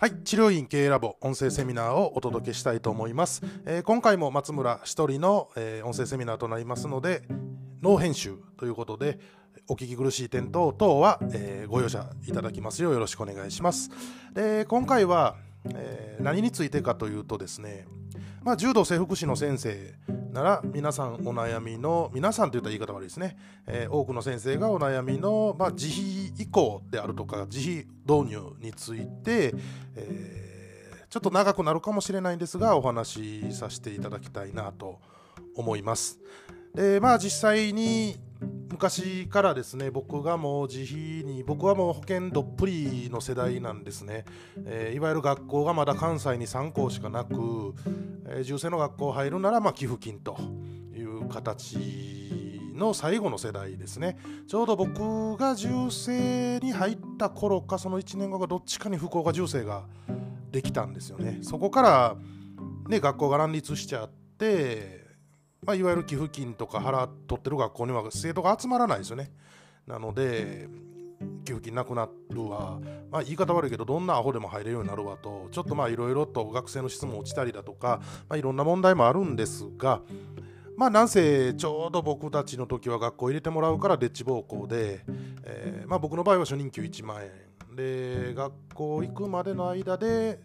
はい、治療院経営ラボ音声セミナーをお届けしたいと思います。えー今回も松村一人の、えー音声セミナーとなりますので、ノー編集ということで、お聞き苦しい点等々は、えーご容赦いただきますようよろしくお願いします。で今回は、え何についてかというとですね、まあ、柔道整復師の先生なら皆さんお悩みの皆さんといった言い方悪いですね、えー多くの先生がお悩みの、まあ、自費移行であるとか自費導入について、えーちょっと長くなるかもしれないんですがお話しさせていただきたいなと思います。でまあ実際に昔からですね僕がもう自費に僕はもう保険どっぷりの世代なんですね、えーいわゆる学校がまだ関西に3校しかなく、えー重生の学校入るならま寄付金という形の最後の世代ですね。ちょうど僕が重生に入った頃かその1年後かどっちかに福岡重生ができたんですよね。そこから、ね、学校が乱立しちゃってまあ、いわゆる寄付金とか払っとってる学校には生徒が集まらないですよね。なので、寄付金なくなるわ、まあ、言い方悪いけど、どんなアホでも入れるようになるわと、ちょっとまあいろいろと学生の質も落ちたりだとか、まあ、いろんな問題もあるんですが、まあなんせちょうど僕たちの時は学校入れてもらうからデッチ暴行で、えーまあ、僕の場合は初任給1万円。で学校行くまでの間で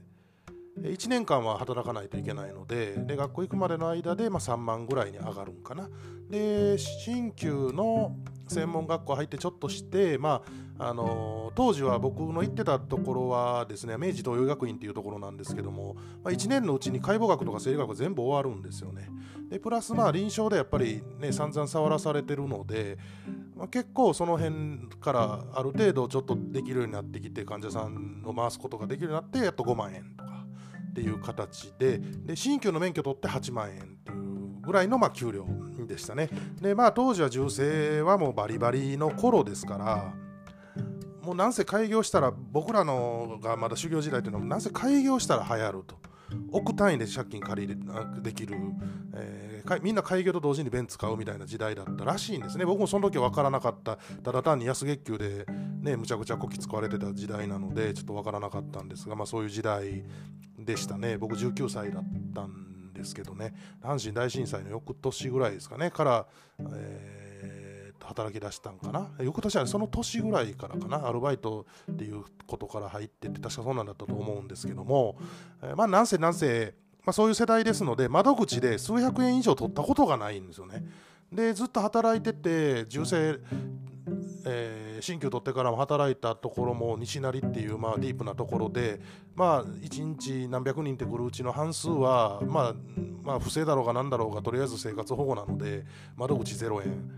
1年間は働かないといけないのでで学校行くまでの間で、まあ、3万ぐらいに上がるんかな。で新旧の専門学校入ってちょっとして、まああの当時は僕の行ってたところはですね明治東洋学院っていうところなんですけども、まあ、1年のうちに解剖学とか生理学全部終わるんですよね。でプラスまあ臨床でやっぱりね散々触らされてるので、まあ、結構その辺からある程度ちょっとできるようになってきて患者さんを回すことができるようになってやっと5万円とか。っていう形でで新旧の免許取って8万円っていうぐらいのま給料でしたね。でまあ当時は銃声はもうバリバリの頃ですからもうなんせ開業したら僕らのがまだ修行時代というのはなんせ開業したら流行ると。億単位で借金借りできる、えーみんな開業と同時にベンツ買うみたいな時代だったらしいんですね。僕もその時は分からなかった。ただ単に安月給でねむちゃくちゃこき使われてた時代なのでちょっと分からなかったんですが、まあ、そういう時代でしたね。僕19歳だったんですけどね。阪神大震災の翌年ぐらいですかね。から、えー働き出したんかな。翌年はその年ぐらいからかな。アルバイトっていうことから入ってって確かそうなんだったと思うんですけども、えーまあなんせなんせ、まあ、そういう世代ですので窓口で数百円以上取ったことがないんですよね。でずっと働いてて銃声えー新旧取ってからも働いたところも西成っていう、まあ、ディープなところで、まあ、1日何百人って来るうちの半数は、まあ、まあ不正だろうが何だろうがとりあえず生活保護なので窓口0円。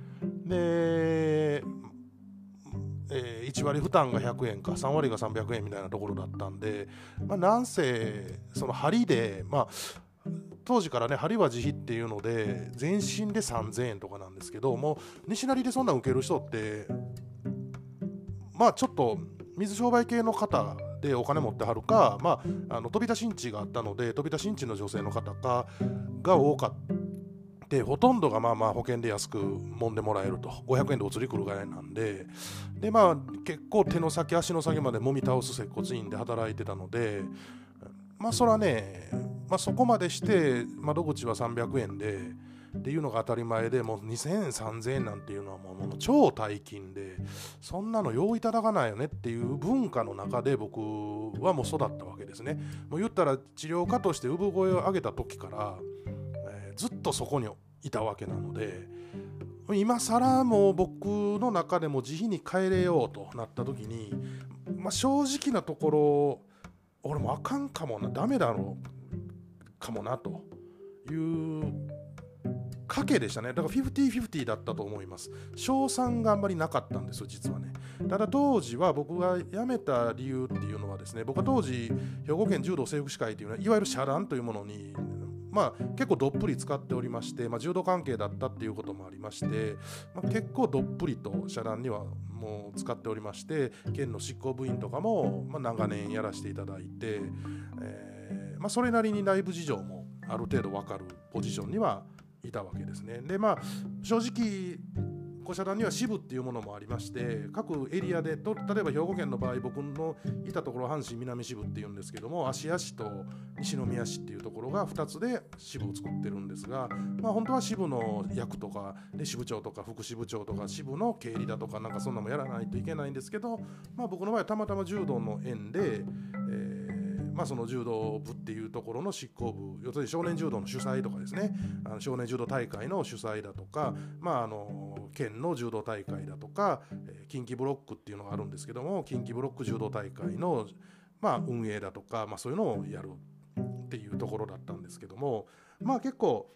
で、え1割負担が100円か3割が300円みたいなところだったんで、まあ、なんせその針で、まあ、当時からね針は自費っていうので全身で3000円とかなんですけどもう西成でそんなん受ける人ってまあちょっと水商売系の方でお金持ってはるか、まあ、あの飛び出しんちがあったので飛び出しんちの女性の方かが多かってほとんどがまあまあ保険で安く揉んでもらえると。500円でお釣り来るぐらいなんで。でまあ結構手の先足の先まで揉み倒す接骨院で働いてたのでまあそれはね、まあ、そこまでして窓口は300円でっていうのが当たり前でもう2000円3000円なんていうのはもう超大金でそんなのよういただかないよねっていう文化の中で僕はもう育ったわけですね。もう言ったら治療家として産声を上げた時から、えーずっとそこにいたわけなので今更もう僕の中でも慈悲に帰れようとなった時に、まあ、正直なところ俺もあかんかもなダメだろうかもなという賭けでしたね。だから50-50だったと思います。賞賛があんまりなかったんですよ実はね。ただ当時は僕が辞めた理由っていうのはですね僕は当時兵庫県柔道整復師会というのはいわゆる社団というものにまあ、結構どっぷり使っておりまして、まあ、柔道関係だったっていうこともありまして、まあ、結構どっぷりと社団にはもう使っておりまして県の執行部員とかも、まあ、長年やらせていただいて、えーまあ、それなりに内部事情もある程度分かるポジションにはいたわけですね。でまあ正直校舎団には支部っていうものもありまして各エリアでと例えば兵庫県の場合僕のいたところ阪神南支部っていうんですけども芦屋市と西宮市っていうところが2つで支部を作ってるんですが、まあ、本当は支部の役とかで支部長とか副支部長とか支部の経理だとかなんかそんなもやらないといけないんですけど、まあ、僕の場合はたまたま柔道の縁で、えーまあ、その柔道部っていうところの執行部要するに少年柔道の主催とかですね。あの少年柔道大会の主催だとか、まあ、あの県の柔道大会だとか、え、近畿ブロックっていうのがあるんですけども近畿ブロック柔道大会の、まあ、運営だとか、まあ、そういうのをやるっていうところだったんですけどもまあ結構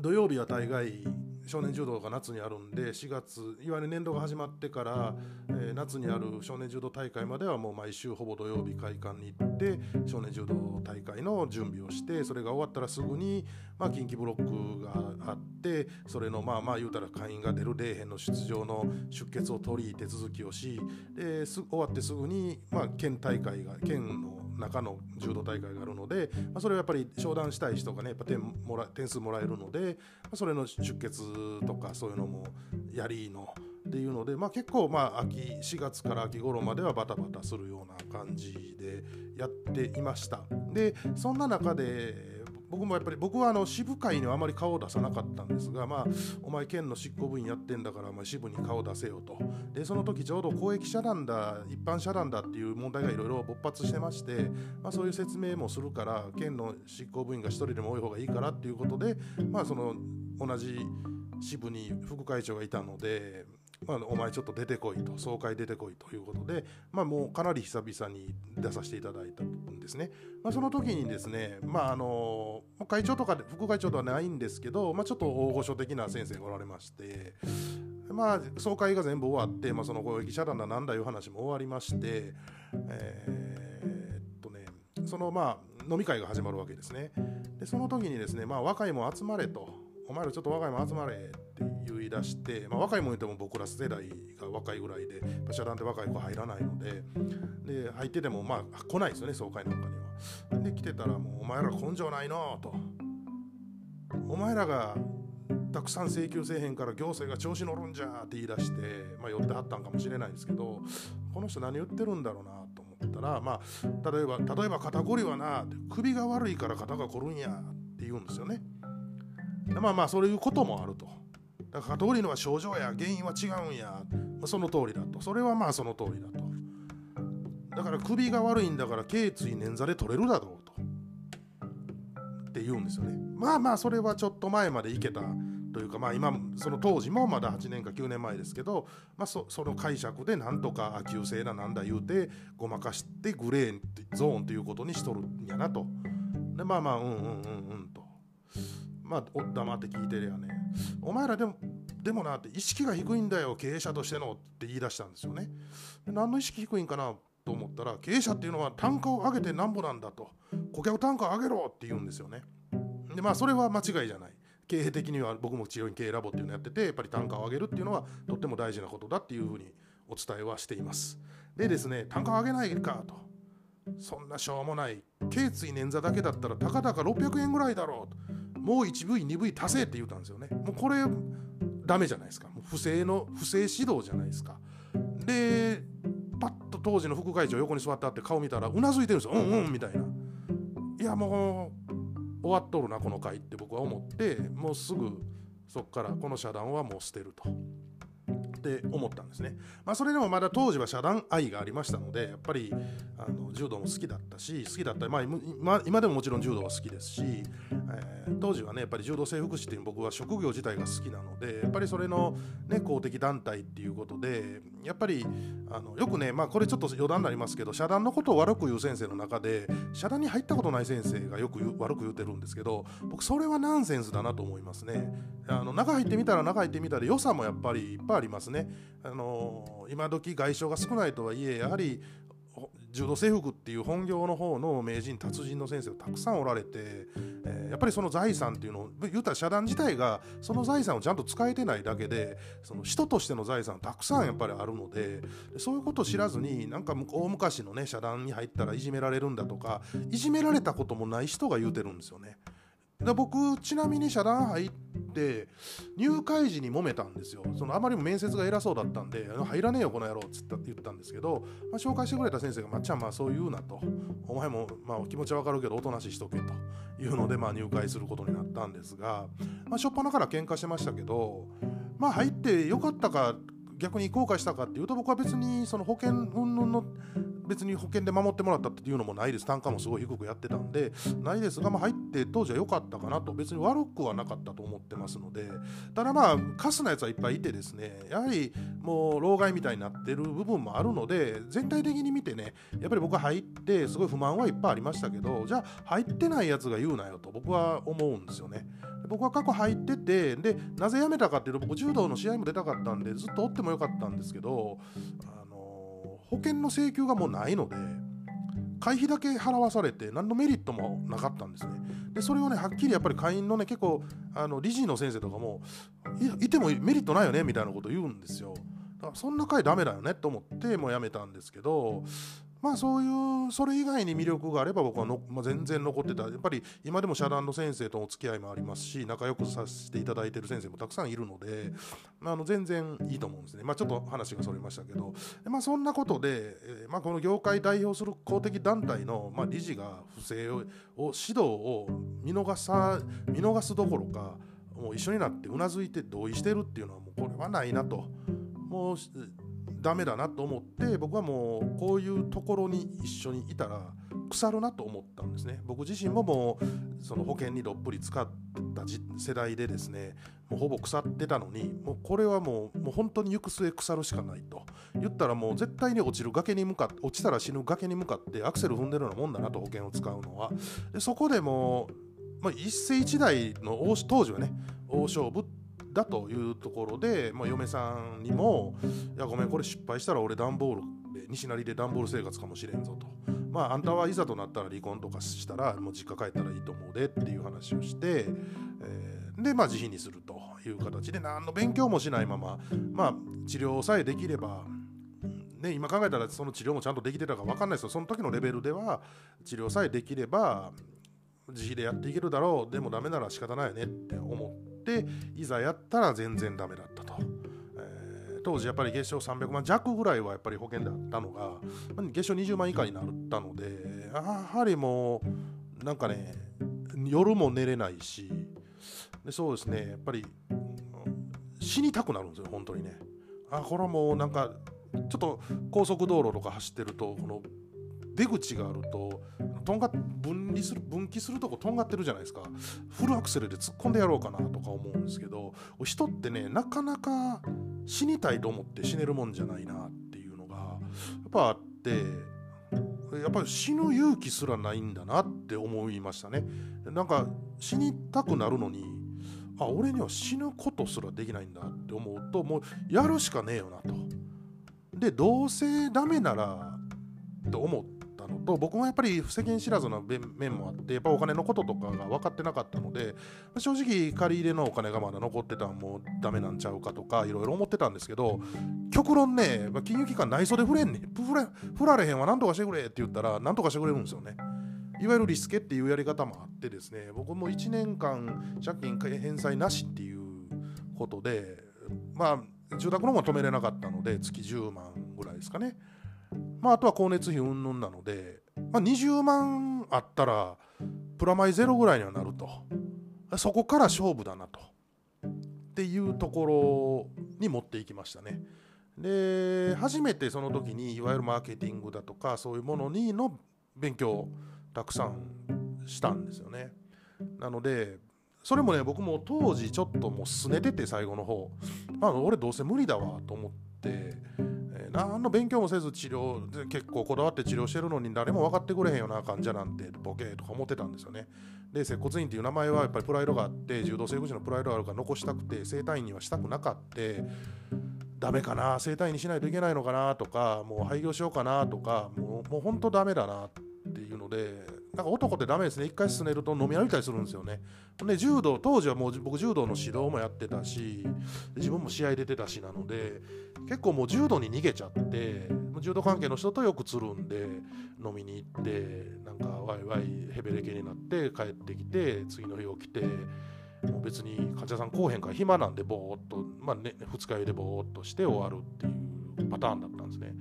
土曜日は大概少年柔道が夏にあるんで4月いわゆる年度が始まってから、えー、夏にある少年柔道大会まではもう毎週ほぼ土曜日会館に行って少年柔道大会の準備をしてそれが終わったらすぐに、まあ、近畿ブロックがあってそれのまあまあ言うたら会員が出る底辺の出場の出血を取り手続きをしです終わってすぐに、まあ、県大会が県の中の柔道大会があるので、まあ、それはやっぱり商談したい人がねやっぱ点もら点数もらえるので、まあ、それの出血とかそういうのもやりのっていうので、まあ、結構まあ秋4月から秋頃まではバタバタするような感じでやっていました。でそんな中で僕もやっぱり僕はあの支部会にはあまり顔を出さなかったんですが、まあ、お前県の執行部員やってんだからお前支部に顔を出せよと。でその時ちょうど公益社団だ一般社団だっていう問題がいろいろ勃発してまして、まあ、そういう説明もするから県の執行部員が1人でも多い方がいいからっていうことで、まあ、その同じ支部に副会長がいたのでまあ、お前ちょっと出てこいと総会出てこいということで、まあ、もうかなり久々に出させていただいたんですね、まあ、その時にですね、まあ、あの会長とかで副会長ではないんですけど、まあ、ちょっと大御所的な先生がおられましてまあ総会が全部終わって、まあ、その公益社団だなんだいう話も終わりましてえー、っとねそのまあ飲み会が始まるわけですね。でその時にですね、まあ、若いも集まれとお前らちょっと若いも集まれって言い出して、まあ、若いもん言っても僕ら世代が若いぐらいで社団って若い子入らないのでで入っててもまあ来ないですよね総会なんかには。で来てたらもう「お前ら根性ないの」と「お前らがたくさん請求せえへんから行政が調子乗るんじゃ」って言い出して、まあ、寄ってはったんかもしれないですけどこの人何言ってるんだろうなと思ったらまあ例えば例えば肩こりはな首が悪いから肩がこるんやって言うんですよね。まあまあそういうこともあると。だから通りのは症状や原因は違うんや、まあ、その通りだと。それはまあその通りだと。だから首が悪いんだから頸椎捻挫で取れるだろうと。って言うんですよね。まあまあそれはちょっと前までいけたというかまあ今その当時もまだ8年か9年前ですけど、まあ、そその解釈でなんとか急性ななんだ言うてごまかしてグレーゾーンということにしとるんやなと。でまあまあうんうんうんうんと。まあお黙って聞いてりゃね。お前らでもでもなって意識が低いんだよ経営者としてのって言い出したんですよね。何の意識低いんかなと思ったら経営者っていうのは単価を上げてなんぼなんだと。顧客単価を上げろって言うんですよね。でまあそれは間違いじゃない。経営的には僕も治療院経営ラボっていうのやっててやっぱり単価を上げるっていうのはとっても大事なことだっていうふうにお伝えはしています。でですね単価を上げないかと。そんなしょうもない。頸椎捻挫だけだったらたかだか600円ぐらいだろうと。もう 1V、2V 足せって言ったんですよね。もうこれ、ダメじゃないですか。もう不正の、不正指導じゃないですか。で、パッと当時の副会長横に座ってあって顔見たらうなずいてるんですよ。うんうんみたいな。いやもう終わっとるなこの回って僕は思ってもうすぐそっからこの遮断はもう捨てると。って思ったんですね。まあ、それでもまだ当時は社団愛がありましたのでやっぱりあの柔道も好きだったし好きだったまあ今今でももちろん柔道は好きですし、えー、当時はねやっぱり柔道整復師っていう僕は職業自体が好きなのでやっぱりそれの、ね、公的団体っていうことでやっぱりあのよくね、まあ、これちょっと余談になりますけど社団のことを悪く言う先生の中で社団に入ったことない先生がよく悪く言うてるんですけど僕それはナンセンスだなと思いますね。あの中入ってみたら中入ってみたら良さもやっぱりいっぱいありますね。あの今時外傷が少ないとはいえやはり柔道制服っていう本業の方の名人達人の先生がたくさんおられて、えー、やっぱりその財産っていうのを言うたら社団自体がその財産をちゃんと使えてないだけでその人としての財産たくさんやっぱりあるのでそういうことを知らずになんか大昔のね社団に入ったらいじめられるんだとかいじめられたこともない人が言うてるんですよね。で僕ちなみに社団入って入会時に揉めたんですよ。そのあまりも面接が偉そうだったんで入らねえよこの野郎っつった言ったんですけど、まあ、紹介してくれた先生が「まっちゃんまあそう言うな」と「お前もまあ気持ちはわかるけどおとなししとけ」と。いうのでまあ入会することになったんですが、まあ、初っ端から喧嘩してましたけどまあ入ってよかったか逆に後悔したかっていうと僕は別にその保険云々の別に保険で守ってもらったっていうのもないです。単価もすごい低くやってたんでないですが、まあ、入って当時は良かったかなと。別に悪くはなかったと思ってますので。ただまあカスなやつはいっぱいいてですねやはりもう老害みたいになってる部分もあるので全体的に見てねやっぱり僕は入ってすごい不満はいっぱいありましたけどじゃあ入ってないやつが言うなよと僕は思うんですよね。僕は過去入っててでなぜ辞めたかっていうと僕柔道の試合も出たかったんでずっとおってもよかったんですけどあの保険の請求がもうないので会費だけ払わされて何のメリットもなかったんですね。でそれをねはっきりやっぱり会員のね結構あの理事の先生とかもいてもメリットないよねみたいなこと言うんですよ。だからそんな会ダメだよねと思ってもうやめたんですけどまあそういうそれ以外に魅力があれば僕はの、まあ、全然残ってた。やっぱり今でも社団の先生とお付き合いもありますし仲良くさせていただいてる先生もたくさんいるので、まあ、あの全然いいと思うんですね。まあちょっと話がそれましたけど。まあそんなことで、えー、まあ、この業界代表する公的団体の、まあ、理事が不正を指導を見逃さ見逃すどころかもう一緒になってうなずいて同意してるっていうのはもうこれはないなと。もうダメだなと思って僕はもうこういうところに一緒にいたら腐るなと思ったんですね。僕自身ももうその保険にどっぷり使った世代でですねもうほぼ腐ってたのにもうこれはもうもう本当に行く末腐るしかないと。言ったらもう絶対に落ちる崖に向かって落ちたら死ぬ崖に向かってアクセル踏んでるようなもんだなと保険を使うのは。でそこでもう、まあ、一世一代の当時はね大勝負だというところで、まあ、嫁さんにも「いやごめんこれ失敗したら俺段ボールで西成で段ボール生活かもしれんぞ」と「まああんたはいざとなったら離婚とかしたらもう実家帰ったらいいと思うで」っていう話をして、えー、でまあ自費にするという形で何の勉強もしないまま、まあ、治療さえできればね、今考えたらその治療もちゃんとできてたか分かんないですよ。その時のレベルでは治療さえできれば自費でやっていけるだろう。でもダメなら仕方ないよねって思って。いざやったら全然ダメだったと。えー、当時やっぱり月賞300万弱ぐらいはやっぱり保険であったのが月賞20万以下になったのでやはりもうなんかね夜も寝れないしでそうですねやっぱり死にたくなるんですよ本当にねあこれはもうなんかちょっと高速道路とか走ってるとこの出口があるととんが分離する分岐するとことんがってるじゃないですか。フルアクセルで突っ込んでやろうかなとか思うんですけど人ってねなかなか死にたいと思って死ねるもんじゃないなっていうのがやっぱあってやっぱり死ぬ勇気すらないんだなって思いましたね。なんか死にたくなるのにあ俺には死ぬことすらできないんだって思うともうやるしかねえよなと。でどうせダメならと思ってたのと僕もやっぱり世間知らずの面もあってやっぱお金のこととかが分かってなかったので正直借り入れのお金がまだ残ってたらもうダメなんちゃうかとかいろいろ思ってたんですけど極論ね金融機関内装で振れんね振られへんわなんとかしてくれって言ったらなんとかしてくれるんですよね。いわゆるリスケっていうやり方もあってですね僕も1年間借金返済なしっていうことでまあ住宅ローンは止めれなかったので月10万ぐらいですかねまあ、あとは光熱費云々なので、まあ、20万あったらプラマイゼロぐらいにはなると。そこから勝負だなと。っていうところに持っていきましたね。で初めてその時にいわゆるマーケティングだとかそういうものにの勉強をたくさんしたんですよね。なのでそれもね僕も当時ちょっともうすねてて最後の方。まあ俺どうせ無理だわと思って何の勉強もせず治療で結構こだわって治療してるのに誰も分かってくれへんよな患者なんてボケとか思ってたんですよね。で接骨院っていう名前はやっぱりプライドがあって柔道整復師のプライドがあるから残したくて整体院にはしたくなかってダメかな整体院にしないといけないのかなとかもう廃業しようかなとかもうもうほんとダメだなってていうのでなんか男ってダメですね一回すねると飲み歩いたりするんですよねで柔道当時はもう僕柔道の指導もやってたし自分も試合出てたしなので結構もう柔道に逃げちゃって柔道関係の人とよくつるんで飲みに行ってなんかワイワイヘベレケになって帰ってきて次の日起きてもう別に患者さん来おへんから暇なんでぼーっと、まあね、二日酔いでぼーっとして終わるっていうパターンだったんですね。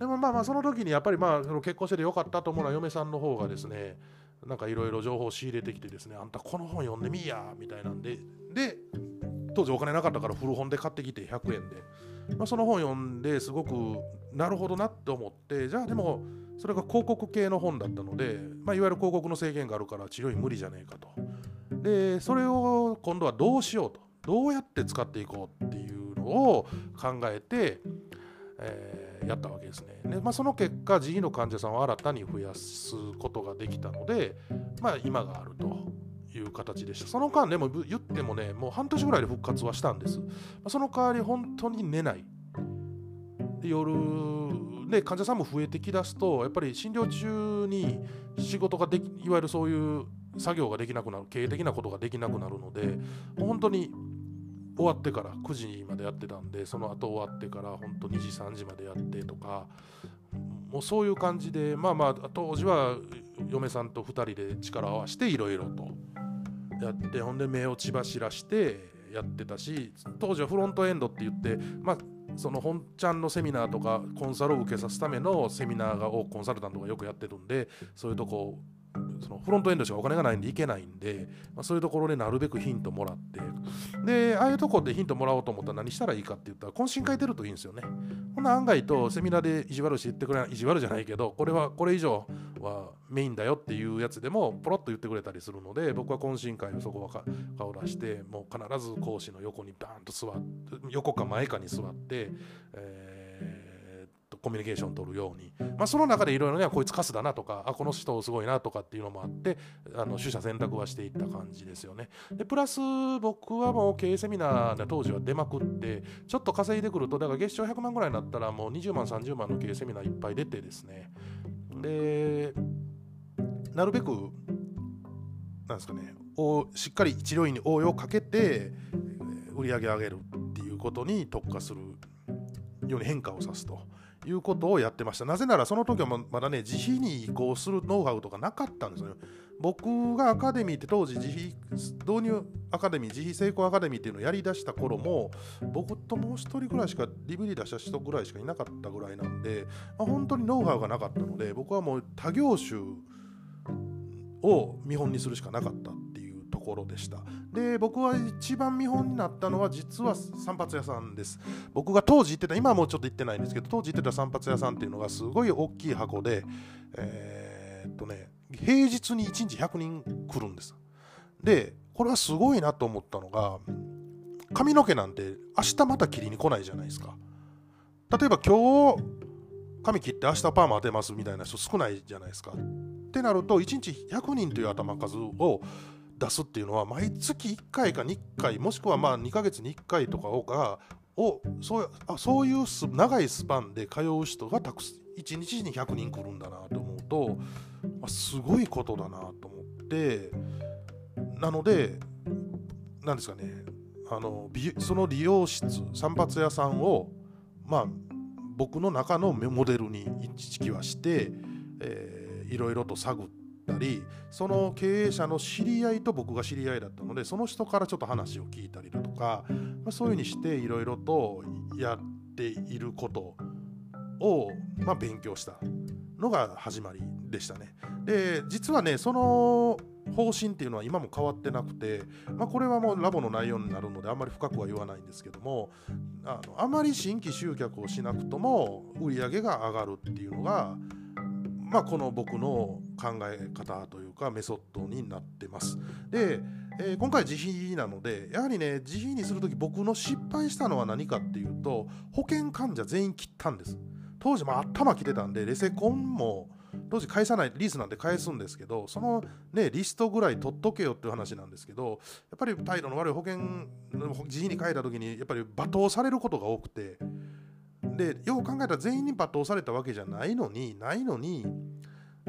でもまあまあその時にやっぱりまあその結婚しててよかったと思うのは嫁さんの方がですねなんかいろいろ情報を仕入れてきてですねあんたこの本読んでみいやみたいなんで。で当時お金なかったから古本で買ってきて100円で、まあ、その本読んですごくなるほどなって思ってじゃあでもそれが広告系の本だったので、まあ、いわゆる広告の制限があるから治療院無理じゃねえかと。でそれを今度はどうしようと。どうやって使っていこうっていうのを考えて、えーやったわけですね。でまあ、その結果、自費の患者さんを新たに増やすことができたので、まあ、今があるという形でした。その間でも言ってもね、もう半年ぐらいで復活はしたんです。ま、その代わり本当に寝ない。夜で患者さんも増えてきだすとやっぱり診療中に仕事ができいわゆるそういう作業ができなくなる経営的なことができなくなるので本当に終わってから9時までやってたんでその後終わってから本当2時3時までやってとかもうそういう感じでまあまあ当時は嫁さんと2人で力を合わせていろいろとやってほんで目を血走らしてやってたし当時はフロントエンドって言ってまあその本ちゃんのセミナーとかコンサルを受けさすためのセミナーをコンサルタントがよくやってるんでそういうとこをそのフロントエンドしかお金がないんで行けないんで、まあ、そういうところでなるべくヒントもらって。でああいうとこでヒントもらおうと思ったら何したらいいかって言ったら懇親会出るといいんですよね。ほんな案外とセミナーで意地悪して言ってくれない意地悪じゃないけどこれはこれ以上はメインだよっていうやつでもポロッと言ってくれたりするので僕は懇親会のそこは顔出してもう必ず講師の横にバーンと座って横か前かに座って、えーコミュニケーション取るように、まあ、その中でいろいろねこいつカスだなとかあこの人すごいなとかっていうのもあってあの取捨選択はしていった感じですよね。でプラス僕はもう経営セミナーで当時は出まくってちょっと稼いでくるとだから月賞100万ぐらいになったらもう20万30万の経営セミナーいっぱい出てですね。でなるべくなんですかねしっかり治療院に応用をかけて売り上げ上げるっていうことに特化するように変化をさすと。いうことをやってました。なぜならその時はまだね、自費に移行するノウハウとかなかったんですよ。僕がアカデミーって当時自費導入アカデミー、自費成功アカデミーっていうのをやりだした頃も、僕ともう一人ぐらいしか、DVD 出した人ぐらいしかいなかったぐらいなんで、まあ、本当にノウハウがなかったので、僕はもう他業種を見本にするしかなかったころでした。で僕は一番見本になったのは実は散髪屋さんです。僕が当時行ってた今はもうちょっと行ってないんですけど当時行ってた散髪屋さんっていうのがすごい大きい箱でえー、っとね平日に1日100人来るんです。でこれはすごいなと思ったのが髪の毛なんて明日また切りに来ないじゃないですか。例えば今日髪切って明日パーマ当てますみたいな人少ないじゃないですか。ってなると1日100人という頭数を出すっていうのは毎月1回か2回もしくはまあ2ヶ月に1回とかをがをそうあそういう長いスパンで通う人がたく1日に100人来るんだなと思うと、まあ、すごいことだなと思ってなので何ですかねあのその理容室散髪屋さんをまあ僕の中のモデルに一時期はして、えー、いろいろと探ってったりその経営者の知り合いと僕が知り合いだったのでその人からちょっと話を聞いたりだとか、まあ、そういうふうにしていろいろとやっていることを、まあ、勉強したのが始まりでしたね。で実はねその方針っていうのは今も変わってなくて、まあ、これはもうラボの内容になるのであんまり深くは言わないんですけどもあのあまり新規集客をしなくとも売り上げが上がるっていうのがまあ、この僕の考え方というかメソッドになってます。で、えー、今回自費なのでやはりね自費にする時僕の失敗したのは何かっていうと保険患者全員切ったんです。当時まあ頭切ってたんでレセコンも当時返さないリースなんで返すんですけどそのねリストぐらい取っとけよっていう話なんですけどやっぱり態度の悪い保険自費に書いた時にやっぱり罵倒されることが多くてでよう考えたら全員に罵倒されたわけじゃないのにないのに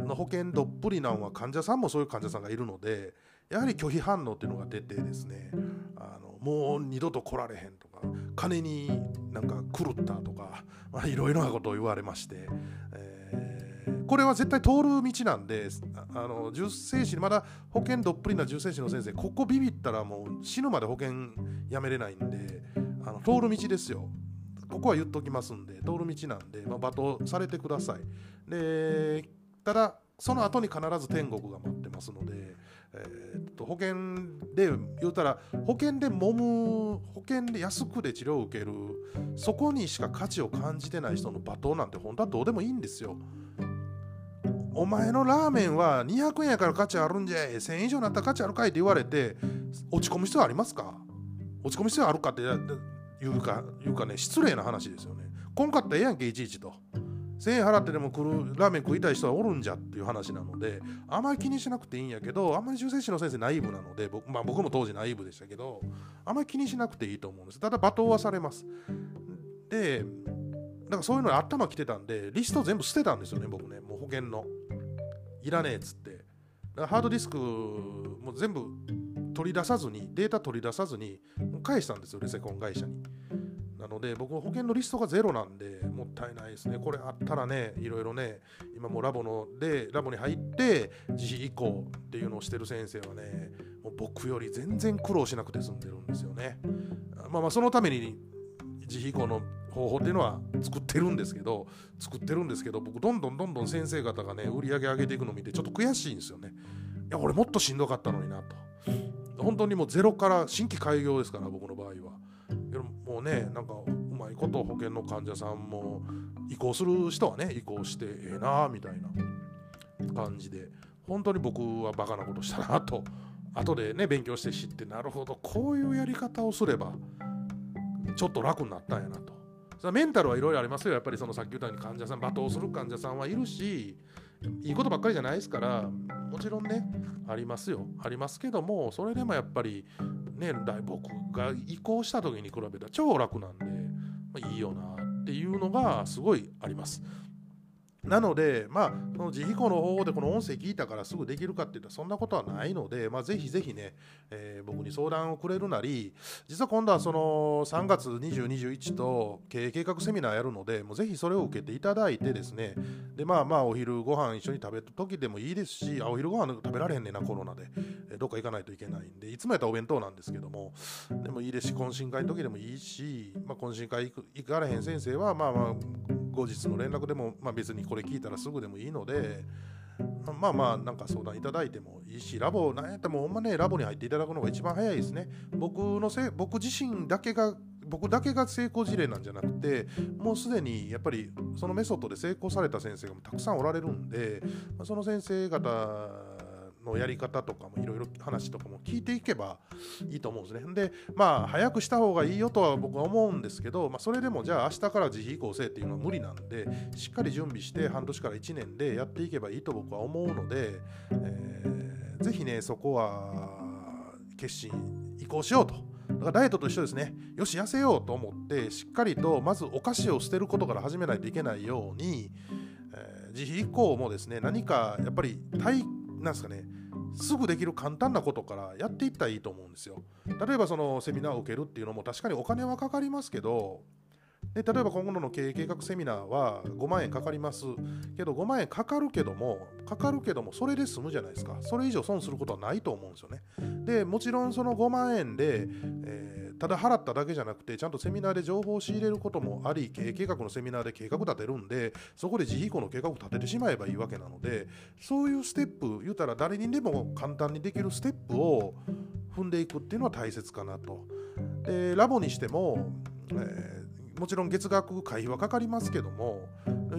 飲保険どっぷりなんは患者さんもそういう患者さんがいるのでやはり拒否反応っていうのが出てですねあのもう二度と来られへんとか金になんか狂ったとかいろいろなことを言われまして、えー、これは絶対通る道なんであの重生師まだ保険どっぷりな重生師の先生ここビビったらもう死ぬまで保険やめれないんであの通る道ですよ。ここは言っときますんで通る道なんで、まあ、罵倒されてください。でただその後に必ず天国が待ってますので、えー、っと保険で言うたら保険で揉む保険で安くで治療を受けるそこにしか価値を感じてない人の罵倒なんて本当はどうでもいいんですよ。お前のラーメンは200円やから価値あるんじゃい1000円以上になったら価値あるかいって言われて落ち込む必要ありますか？落ち込む必要あるかっていうかいうかね失礼な話ですよね。こんかったらええやんけいちいちと。1000円払ってでも来るラーメン食いたい人はおるんじゃっていう話なのであまり気にしなくていいんやけどあんまり重生師の先生ナイーブなので僕,、まあ、僕も当時ナイーブでしたけどあまり気にしなくていいと思うんです。ただ罵倒はされます。でだからそういうのに頭きてたんでリスト全部捨てたんですよね僕ね。もう保険の。いらねえっつって。だからハードディスクも全部取り出さずにデータ取り出さずに返したんですよレセコン会社に。なので僕は保険のリストがゼロなんでもったいないですね。これあったらねいろいろね今もラボのでラボに入って自費移行っていうのをしてる先生はねもう僕より全然苦労しなくて済んでるんですよね。まあまあそのために自費移行の方法っていうのは作ってるんですけど作ってるんですけど僕どんどんどんどん先生方がね売り上げ上げていくのを見てちょっと悔しいんですよね。いや俺もっとしんどかったのになと。本当にもうゼロから新規開業ですから僕の場合ねなんかうまいこと保険の患者さんも移行する人はね移行してええなみたいな感じで本当に僕はバカなことしたなと後でね勉強して知ってなるほどこういうやり方をすればちょっと楽になったんやなと。メンタルはいろいろありますよ。やっぱりそのさっき言ったように患者さん罵倒する患者さんはいるしいいことばっかりじゃないですからもちろんねありますよ。ありますけどもそれでもやっぱりね僕が移行した時に比べたら超楽なんで、まあ、いいよなっていうのがすごいあります。なので、まあ、その自費庫の方法でこの音声聞いたからすぐできるかっていったらそんなことはないので、まあ、ぜひぜひね、えー、僕に相談をくれるなり、実は今度はその3月20、21と経営計画セミナーやるので、もうぜひそれを受けていただいてですね、で、まあまあ、お昼ご飯一緒に食べた時でもいいですし、あ、お昼ご飯食べられへんねんな、コロナで、えー、どっか行かないといけないんで、いつもやったらお弁当なんですけども、でもいいですし、懇親会の時でもいいし、まあ、懇親会行かれへん先生は、まあまあ、後日の連絡でも、まあ、別にこれ聞いたらすぐでもいいので、まあまあなんか相談いただいてもいいしラボなんやったらもうほんまねラボに入っていただくのが一番早いですね。僕のせ僕自身だけが僕だけが成功事例なんじゃなくてもうすでにやっぱりそのメソッドで成功された先生がたくさんおられるんでその先生方のやり方とかもいろいろ話とかも聞いていけばいいと思うんですね。でまあ早くした方がいいよとは僕は思うんですけど、まあ、それでもじゃあ明日から自費移行せっていうのは無理なんでしっかり準備して半年から1年でやっていけばいいと僕は思うので、えー、ぜひねそこは決心移行しようと。だからダイエットと一緒ですね。よし、痩せようと思って、しっかりとまずお菓子を捨てることから始めないといけないように、えー、自費移行もですね、何かやっぱり体なんですかね。すぐできる簡単なことからやっていったらいいと思うんですよ。例えばそのセミナーを受けるっていうのも確かにお金はかかりますけどで例えば今後の経営計画セミナーは5万円かかります。けど5万円かかるけどもかかるけどもそれで済むじゃないですか。それ以上損することはないと思うんですよね。でもちろんその5万円で、えー、ただ払っただけじゃなくてちゃんとセミナーで情報を仕入れることもあり経営計画のセミナーで計画立てるんでそこで自費庫の計画を立ててしまえばいいわけなのでそういうステップ言うたら誰にでも簡単にできるステップを踏んでいくっていうのは大切かなと。でラボにしても、えーもちろん月額会費はかかりますけども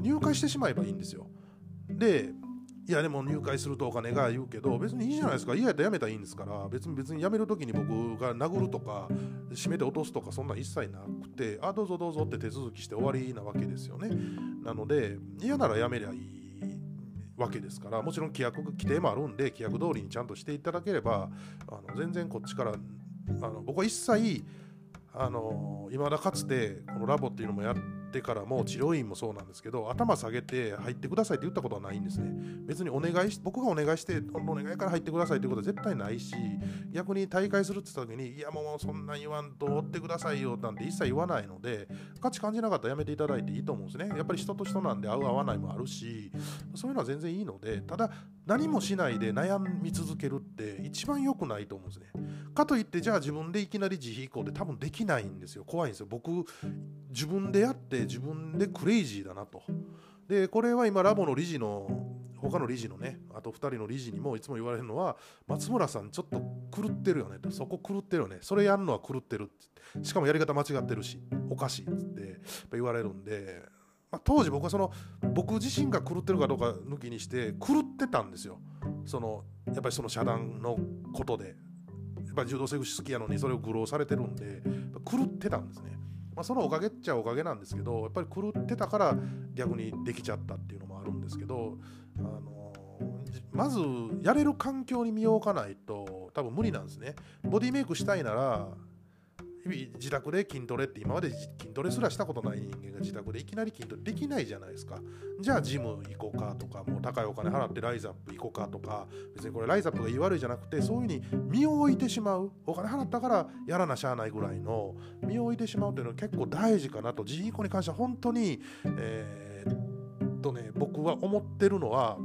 入会してしまえばいいんですよ。でいやでも入会するとお金が言うけど別にいいじゃないですか。嫌やったらやめたらいいんですから別に別に辞める時に僕が殴るとか締めて落とすとかそんな一切なくてあどうぞどうぞって手続きして終わりなわけですよね。なので嫌なら辞めりゃいいわけですからもちろん規約規定もあるんで規約通りにちゃんとしていただければあの全然こっちからあの僕は一切あの未だかつてこのラボっていうのもやっってからも治療院もそうなんですけど頭下げて入ってくださいって言ったことはないんですね。別にお願いし僕がお願いしてお願いから入ってくださいってことは絶対ないし逆に大会するって言った時にいやもうそんな言わんと追ってくださいよなんて一切言わないので価値感じなかったらやめていただいていいと思うんですね。やっぱり人と人なんで合う合わないもあるしそういうのは全然いいのでただ何もしないで悩み続けるって一番良くないと思うんですね。かといってじゃあ自分でいきなり自費移行で多分できないんですよ。怖いんですよ。僕自分でやって自分でクレイジーだなと。でこれは今ラボの理事の他の理事のねあと2人の理事にもいつも言われるのは松村さんちょっと狂ってるよねと。そこ狂ってるよね。それやるのは狂ってるしかもやり方間違ってるしおかしいっつって言われるんで、まあ、当時僕はその僕自身が狂ってるかどうか抜きにして狂ってたんですよ。そのやっぱりその遮断のことで。やっぱ柔道整復師好きやのにそれを愚弄されてるんで狂ってたんですね。まあ、そのおかげっちゃおかげなんですけどやっぱり狂ってたから逆にできちゃったっていうのもあるんですけど、あのまずやれる環境に身を置かないと多分無理なんですね。ボディメイクしたいなら自宅で筋トレって今まで筋トレすらしたことない人間が自宅でいきなり筋トレできないじゃないですか。じゃあジム行こうかとか、もう高いお金払ってライザップ行こうかとか、別にこれライザップが言い悪いじゃなくて、そういうふうに身を置いてしまう。お金払ったからやらなしゃあないぐらいの身を置いてしまうというのは結構大事かなと。自費移行に関しては本当に、えー、とね、僕は思ってるのは、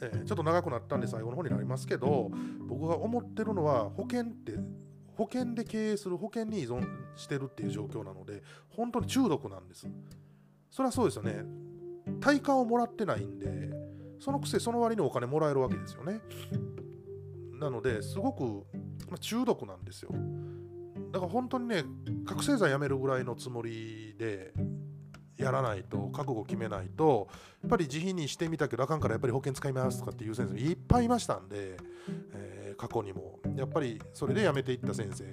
え、ちょっと長くなったんで最後の方になりますけど僕が思ってるのは保険って保険で経営する保険に依存してるっていう状況なので本当に中毒なんです。それはそうですよね。対価をもらってないんでそのくせその割にお金もらえるわけですよね。なのですごく中毒なんですよ。だから本当にね覚醒剤やめるぐらいのつもりでやらないと覚悟決めないとやっぱり自費にしてみたけどあかんからやっぱり保険使いますとかっていう先生いっぱいいましたんで、え過去にも。やっぱりそれで辞めていった先生。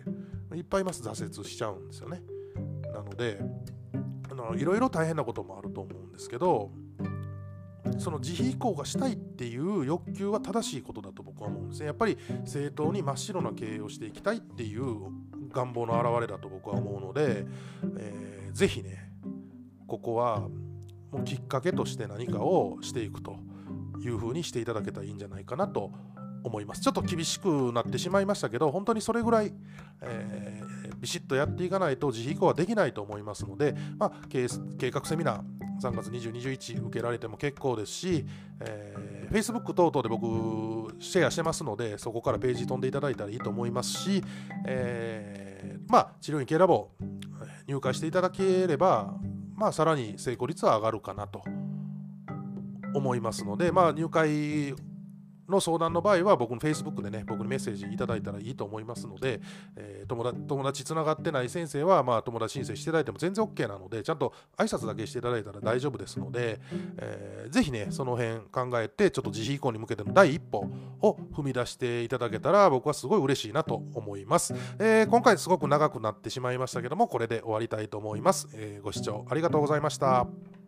いっぱいいます挫折しちゃうんですよね。なのであのいろいろ大変なこともあると思うんですけどその自費移行がしたいっていう欲求は正しいことだと僕は思うんですね。やっぱり正当に真っ白な経営をしていきたいっていう願望の表れだと僕は思うので、えー、ぜひねここはもうきっかけとして何かをしていくというふうにしていただけたらいいんじゃないかなと思います。ちょっと厳しくなってしまいましたけど本当にそれぐらい、えー、ビシッとやっていかないと自費移行はできないと思いますので、まあ、計画セミナー3月20、21受けられても結構ですし、えー、Facebook 等々で僕シェアしてますのでそこからページ飛んでいただいたらいいと思いますし、えー、まあ、治療院系ラボ入会していただければ、まあ、さらに成功率は上がるかなと思いますので、まあ、入会の相談の場合は僕の Facebook でね僕にメッセージいただいたらいいと思いますので、えー、友達友達つながってない先生は、まあ、友達申請していただいても全然 OK なのでちゃんと挨拶だけしていただいたら大丈夫ですので、えー、ぜひねその辺考えてちょっと自費移行に向けての第一歩を踏み出していただけたら僕はすごい嬉しいなと思います、えー、今回すごく長くなってしまいましたけどもこれで終わりたいと思います、えー、ご視聴ありがとうございました。